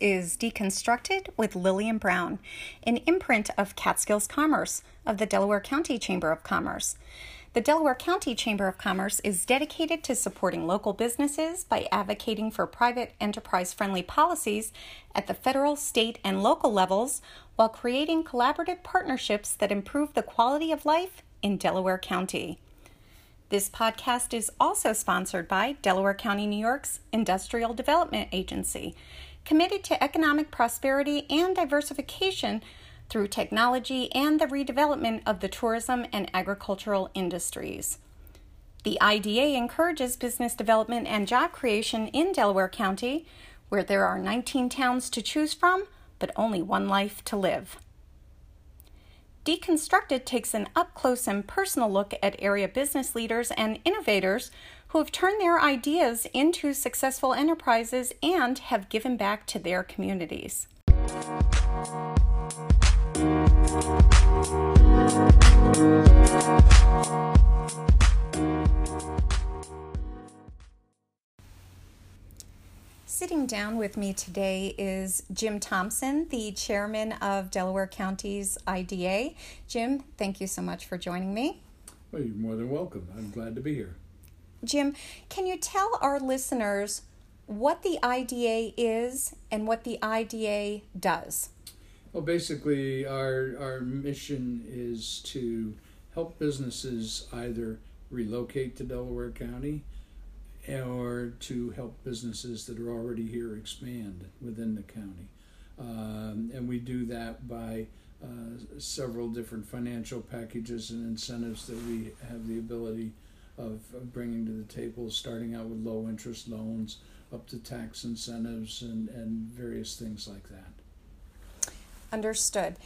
is Deconstructed with Lillian Brown, an imprint of Catskills Commerce of the Delaware County Chamber of Commerce. The Delaware County Chamber of Commerce is dedicated to supporting local businesses by advocating for private enterprise friendly policies at the federal, state, and local levels while creating collaborative partnerships that improve the quality of life in Delaware County. This podcast is also sponsored by Delaware County, New York's Industrial Development Agency, committed to economic prosperity and diversification through technology and the redevelopment of the tourism and agricultural industries. The IDA encourages business development and job creation in Delaware County, where there are 19 towns to choose from, but only one life to live. Deconstructed takes an up close and personal look at area business leaders and innovators who have turned their ideas into successful enterprises and have given back to their communities. Sitting down with me today is Jim Thomson, the chairman of Delaware County's IDA. Jim, thank you so much for joining me. Well, you're more than welcome. I'm glad to be here. Jim, can you tell our listeners what the IDA is and what the IDA does? Well, basically, our, our mission is to help businesses either relocate to Delaware County or to help businesses that are already here expand within the county. Um, and we do that by uh, several different financial packages and incentives that we have the ability of, of, bringing to the table, starting out with low interest loans up to tax incentives and, and various things like that. Understood.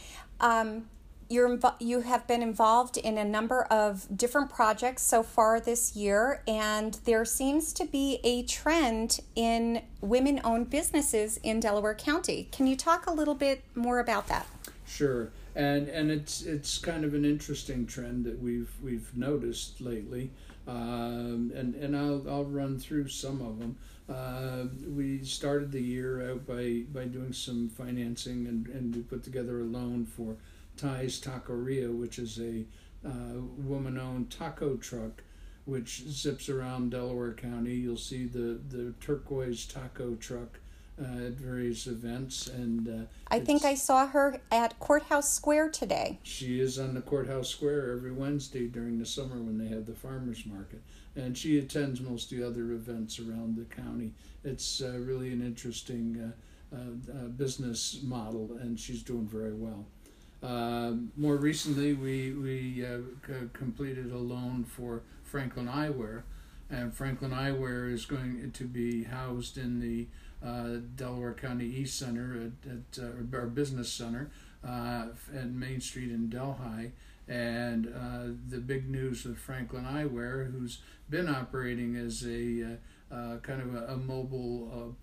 Um, you're you have been involved in a number of different projects so far this year and there seems to be a trend in women-owned businesses in Delaware County. Can you talk a little bit more about that? Sure. And and it's it's kind of an interesting trend that we've we've noticed lately. Um, and and I'll I'll run through some of them. Uh, we started the year out by, by doing some financing and, and we put together a loan for Thai's Taqueria, which is a uh, woman owned taco truck which zips around Delaware County. You'll see the, the turquoise taco truck uh, at various events. And uh, I think I saw her at Courthouse Square today. She is on the Courthouse Square every Wednesday during the summer when they have the farmers market. And she attends most of the other events around the county. It's uh, really an interesting uh, uh, business model, and she's doing very well. Uh, more recently, we, we uh, c- completed a loan for Franklin Eyewear, and Franklin Eyewear is going to be housed in the uh, Delaware County East Center at, at uh, our business center uh, at Main Street in Delhi. And uh, the big news with Franklin Eyewear, who's been operating as a kind of a, a mobile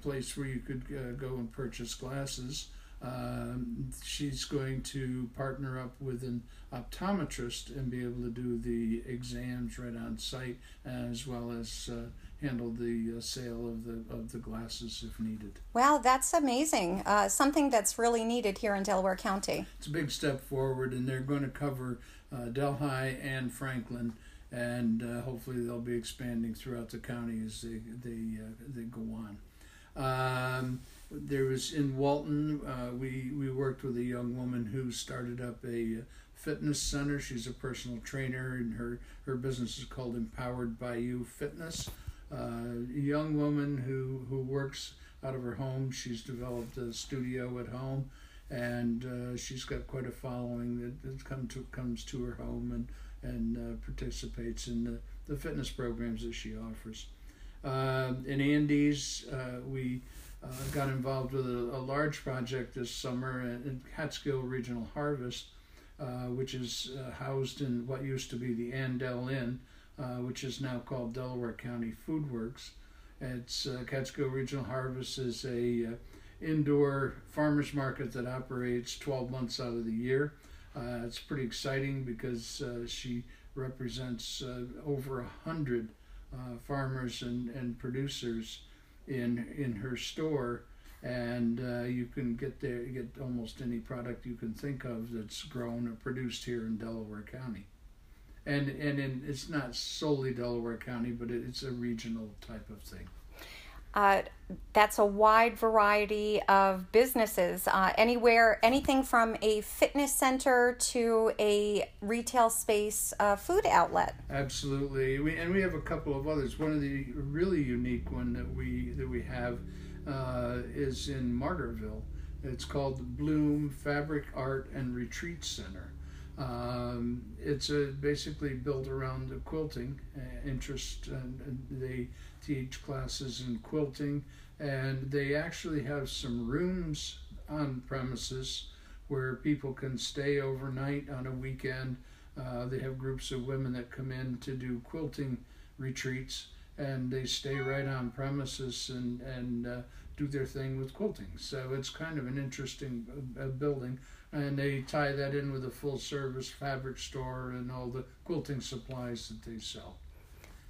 place where you could go and purchase glasses. Um, she's going to partner up with an optometrist and be able to do the exams right on site, as well as uh, handle the uh, sale of the of the glasses if needed. Wow, that's amazing! Uh, something that's really needed here in Delaware County. It's a big step forward, and they're going to cover uh, Delhi and Franklin. And uh, hopefully they'll be expanding throughout the county as they they uh, they go on. Um, there was in Walton, uh, we, we worked with a young woman who started up a fitness center. She's a personal trainer, and her, her business is called Empowered by You Fitness. Uh, a young woman who, who works out of her home. She's developed a studio at home, and uh, she's got quite a following that, that come to, comes to her home and, and uh, participates in the, the fitness programs that she offers. Uh, in Andes, uh, we uh, got involved with a, a, large project this summer in Catskill Regional Harvest, uh, which is uh, housed in what used to be the Andel Inn, uh, which is now called Delaware County Food Works. It's uh, Catskill Regional Harvest is a uh, indoor farmers market that operates 12 months out of the year. it's pretty exciting because she represents over a hundred farmers and, and producers in in her store, and uh, you can get there get almost any product you can think of that's grown or produced here in Delaware County. And and in, it's not solely Delaware County, but it, it's a regional type of thing. Uh, that's a wide variety of businesses, uh, anywhere, anything from a fitness center to a retail space uh, food outlet. Absolutely, we, and we have a couple of others. One of the really unique one that we that we have uh, is in Margaretville. It's called the Bloom Fabric Art and Retreat Center. Um, it's a, basically built around the quilting uh, interest, and, and they teach classes in quilting, and they actually have some rooms on premises where people can stay overnight on a weekend. Uh, they have groups of women that come in to do quilting retreats, and they stay right on premises and and uh, do their thing with quilting. So it's kind of an interesting uh, building, and they tie that in with a full service fabric store and all the quilting supplies that they sell.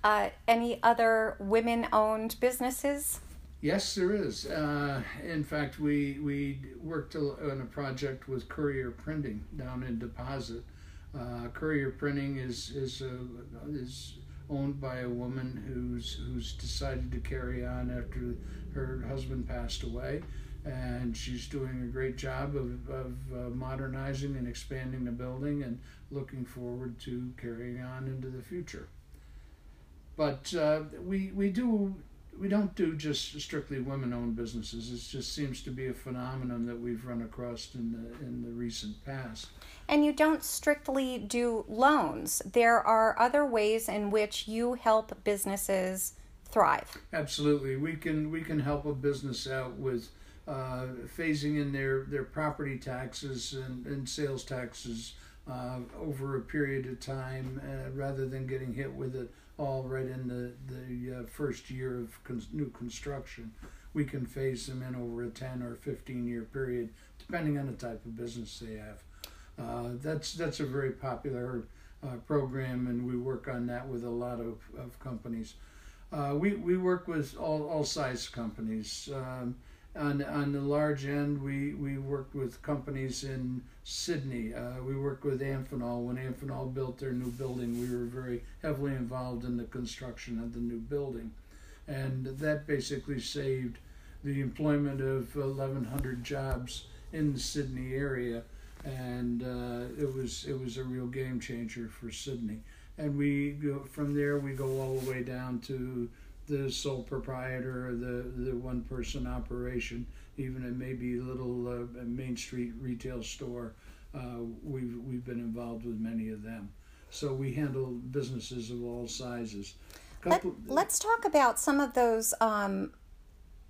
Uh, any other women owned businesses? Yes, there is. Uh, in fact, we we worked on a project with Courier Printing down in Deposit. Uh, Courier Printing is is a, is owned by a woman who's who's decided to carry on after her husband passed away, and she's doing a great job of of uh, modernizing and expanding the building and looking forward to carrying on into the future. But uh, we we do we don't do just strictly women-owned businesses. It just seems to be a phenomenon that we've run across in the in the recent past. And you don't strictly do loans. There are other ways in which you help businesses thrive. Absolutely, we can we can help a business out with uh, phasing in their their property taxes and, and sales taxes uh, over a period of time, uh, rather than getting hit with it all right in the, the uh, first year of new construction. We can phase them in over a 10 or 15 year period, depending on the type of business they have. Uh, that's, that's a very popular uh, program, and we work on that with a lot of, of companies. Uh, we, we work with all, all size companies. Um, on on the large end, we we worked with companies in Sidney. Uh, we worked with Amphenol when Amphenol built their new building. We were very heavily involved in the construction of the new building, and that basically saved the employment of 1,100 jobs in the Sidney area, and uh, it was it was a real game changer for Sidney. And we go from there. We go all the way down to the sole proprietor, the the one person operation, even it may be a little uh, Main Street retail store. Uh, we've we've been involved with many of them, so we handle businesses of all sizes. Couple, Let, us talk about some of those um,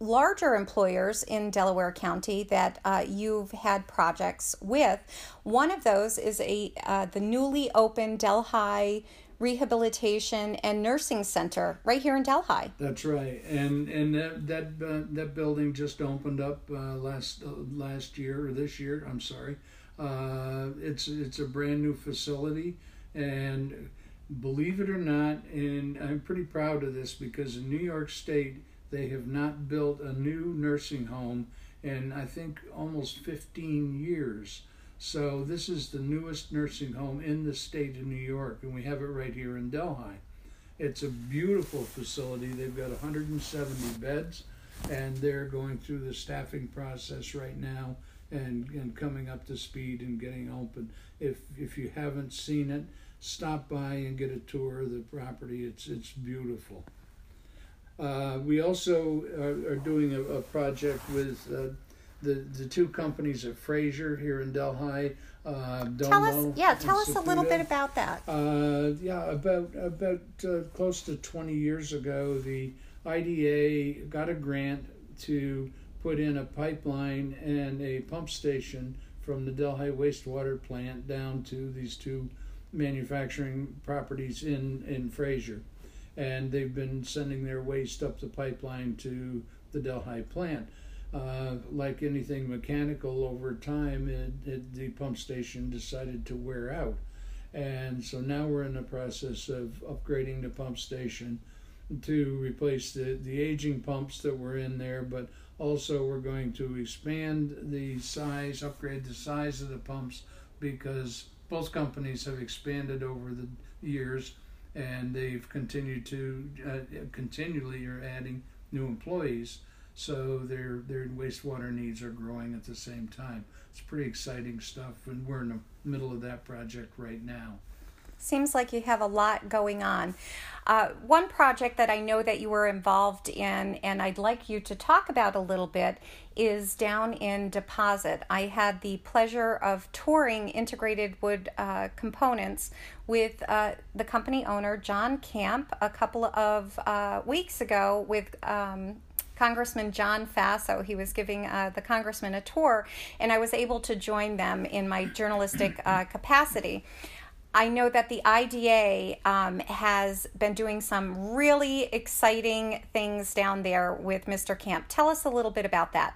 larger employers in Delaware County that uh, you've had projects with. One of those is a uh, the newly opened Delhi Rehabilitation and Nursing Center right here in Delhi. That's right, and and that that uh, that building just opened up uh, last uh, last year or this year. I'm sorry. Uh, it's it's a brand new facility, and believe it or not, and I'm pretty proud of this because in New York State they have not built a new nursing home in I think almost 15 years. So this is the newest nursing home in the state of New York, and we have it right here in Delhi. It's a beautiful facility. They've got 170 beds, and they're going through the staffing process right now and, and coming up to speed and getting open. If if you haven't seen it, stop by and get a tour of the property. It's it's beautiful. Uh, we also are, are doing a, a project with uh, the the two companies at Fraser here in Delhi. Uh, tell us, yeah, tell us a little bit about that. Uh, yeah, about about uh, close to twenty years ago, the IDA got a grant to put in a pipeline and a pump station from the Delhi wastewater plant down to these two manufacturing properties in in Fraser, and they've been sending their waste up the pipeline to the Delhi plant uh, like anything mechanical, over time, it, it, the pump station decided to wear out. And so now we're in the process of upgrading the pump station to replace the, the aging pumps that were in there, but Also, we're going to expand the size, upgrade the size of the pumps because both companies have expanded over the years and they've continued to uh, continually are adding new employees so their their wastewater needs are growing at the same time it's pretty exciting stuff and we're in the middle of that project right now Seems like you have a lot going on. Uh, one project that I know that you were involved in, and I'd like you to talk about a little bit, is down in Deposit. I had the pleasure of touring integrated wood uh, components with uh, the company owner, John Camp, a couple of uh, weeks ago with. Um, Congressman John Faso. He was giving uh, the congressman a tour, and I was able to join them in my journalistic uh, capacity. I know that the IDA um, has been doing some really exciting things down there with Mr. Camp. Tell us a little bit about that.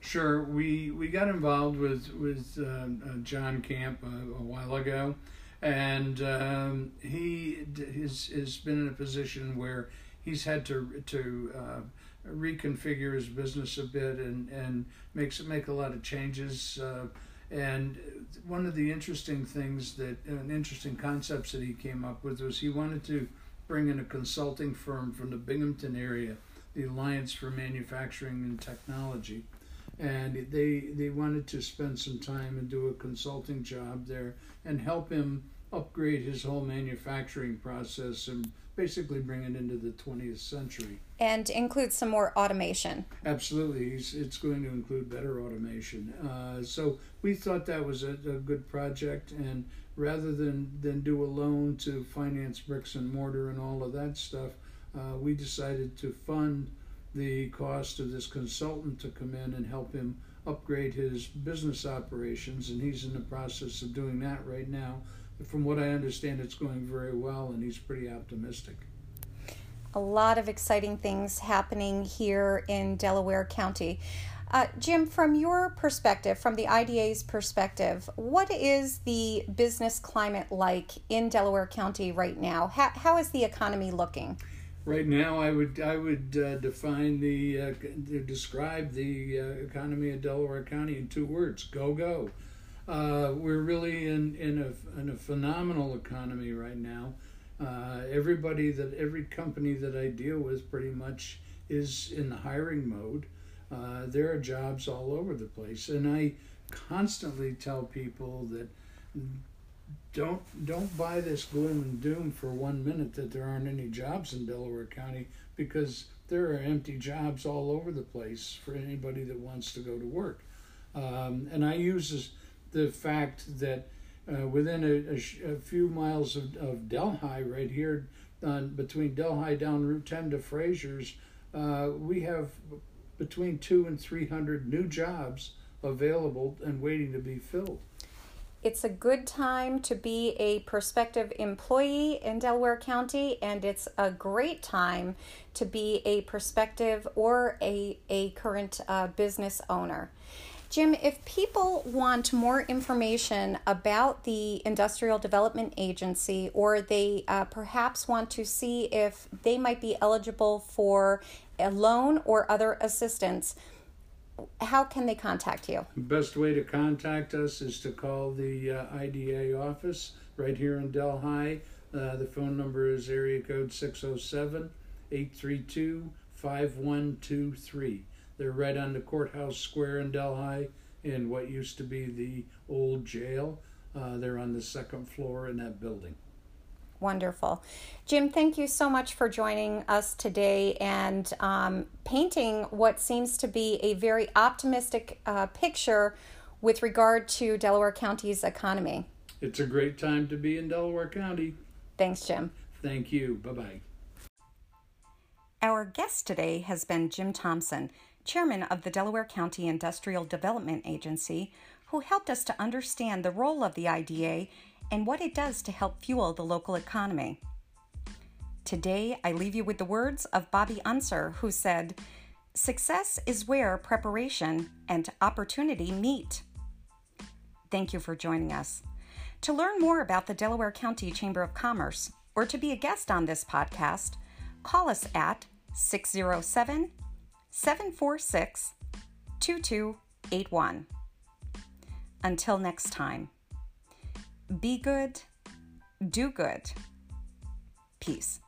Sure, we we got involved with with uh, uh, John Camp a, a, while ago, and um, he has has been in a position where he's had to to uh, reconfigure his business a bit and and makes make a lot of changes uh, and one of the interesting things that, an interesting concepts that he came up with was he wanted to bring in a consulting firm from the Binghamton area, the Alliance for Manufacturing and Technology. And they, they wanted to spend some time and do a consulting job there and help him upgrade his whole manufacturing process and basically bring it into the 20th century. And include some more automation. Absolutely. It's going to include better automation. Uh, so we thought that was a, a, good project. And rather than, than do a loan to finance bricks and mortar and all of that stuff, uh, we decided to fund the cost of this consultant to come in and help him upgrade his business operations. And he's in the process of doing that right now from what I understand, it's going very well, and he's pretty optimistic. A lot of exciting things happening here in Delaware County. Uh, Jim, from your perspective, from the IDA's perspective, what is the business climate like in Delaware County right now? How, how is the economy looking? Right now, I would I would uh, define the uh, describe the uh, economy of Delaware County in two words: go go. Uh, we're really in, in, a, in a phenomenal economy right now. Uh, everybody that every company that I deal with pretty much is in the hiring mode. Uh, there are jobs all over the place, and I constantly tell people that don't don't buy this gloom and doom for one minute that there aren't any jobs in Delaware County because there are empty jobs all over the place for anybody that wants to go to work. Um, and I use this the fact that uh, within a, a, a, few miles of, of Delhi, right here on, between Delhi down Route 10 to Fraser's, uh, we have between two and 300 new jobs available and waiting to be filled. It's a good time to be a prospective employee in Delaware County, and it's a great time to be a prospective or a, a current uh, business owner. Jim, if people want more information about the Industrial Development Agency or they uh, perhaps want to see if they might be eligible for a loan or other assistance, how can they contact you? Best way to contact us is to call the uh, IDA office right here in Delhi. Uh, the phone number is area code 607 832 5123. They're right on the courthouse square in Delhi in what used to be the old jail. Uh, they're on the second floor in that building. Wonderful. Jim, thank you so much for joining us today and um, painting what seems to be a very optimistic uh, picture with regard to Delaware County's economy. It's a great time to be in Delaware County. Thanks, Jim. Thank you. Bye bye. Our guest today has been Jim Thomson chairman of the Delaware County Industrial Development Agency, who helped us to understand the role of the IDA and what it does to help fuel the local economy. Today, I leave you with the words of Bobby Unser, who said, Success is where preparation and opportunity meet. Thank you for joining us. To learn more about the Delaware County Chamber of Commerce or to be a guest on this podcast, call us at 607 746 2281. Until next time, be good, do good. Peace.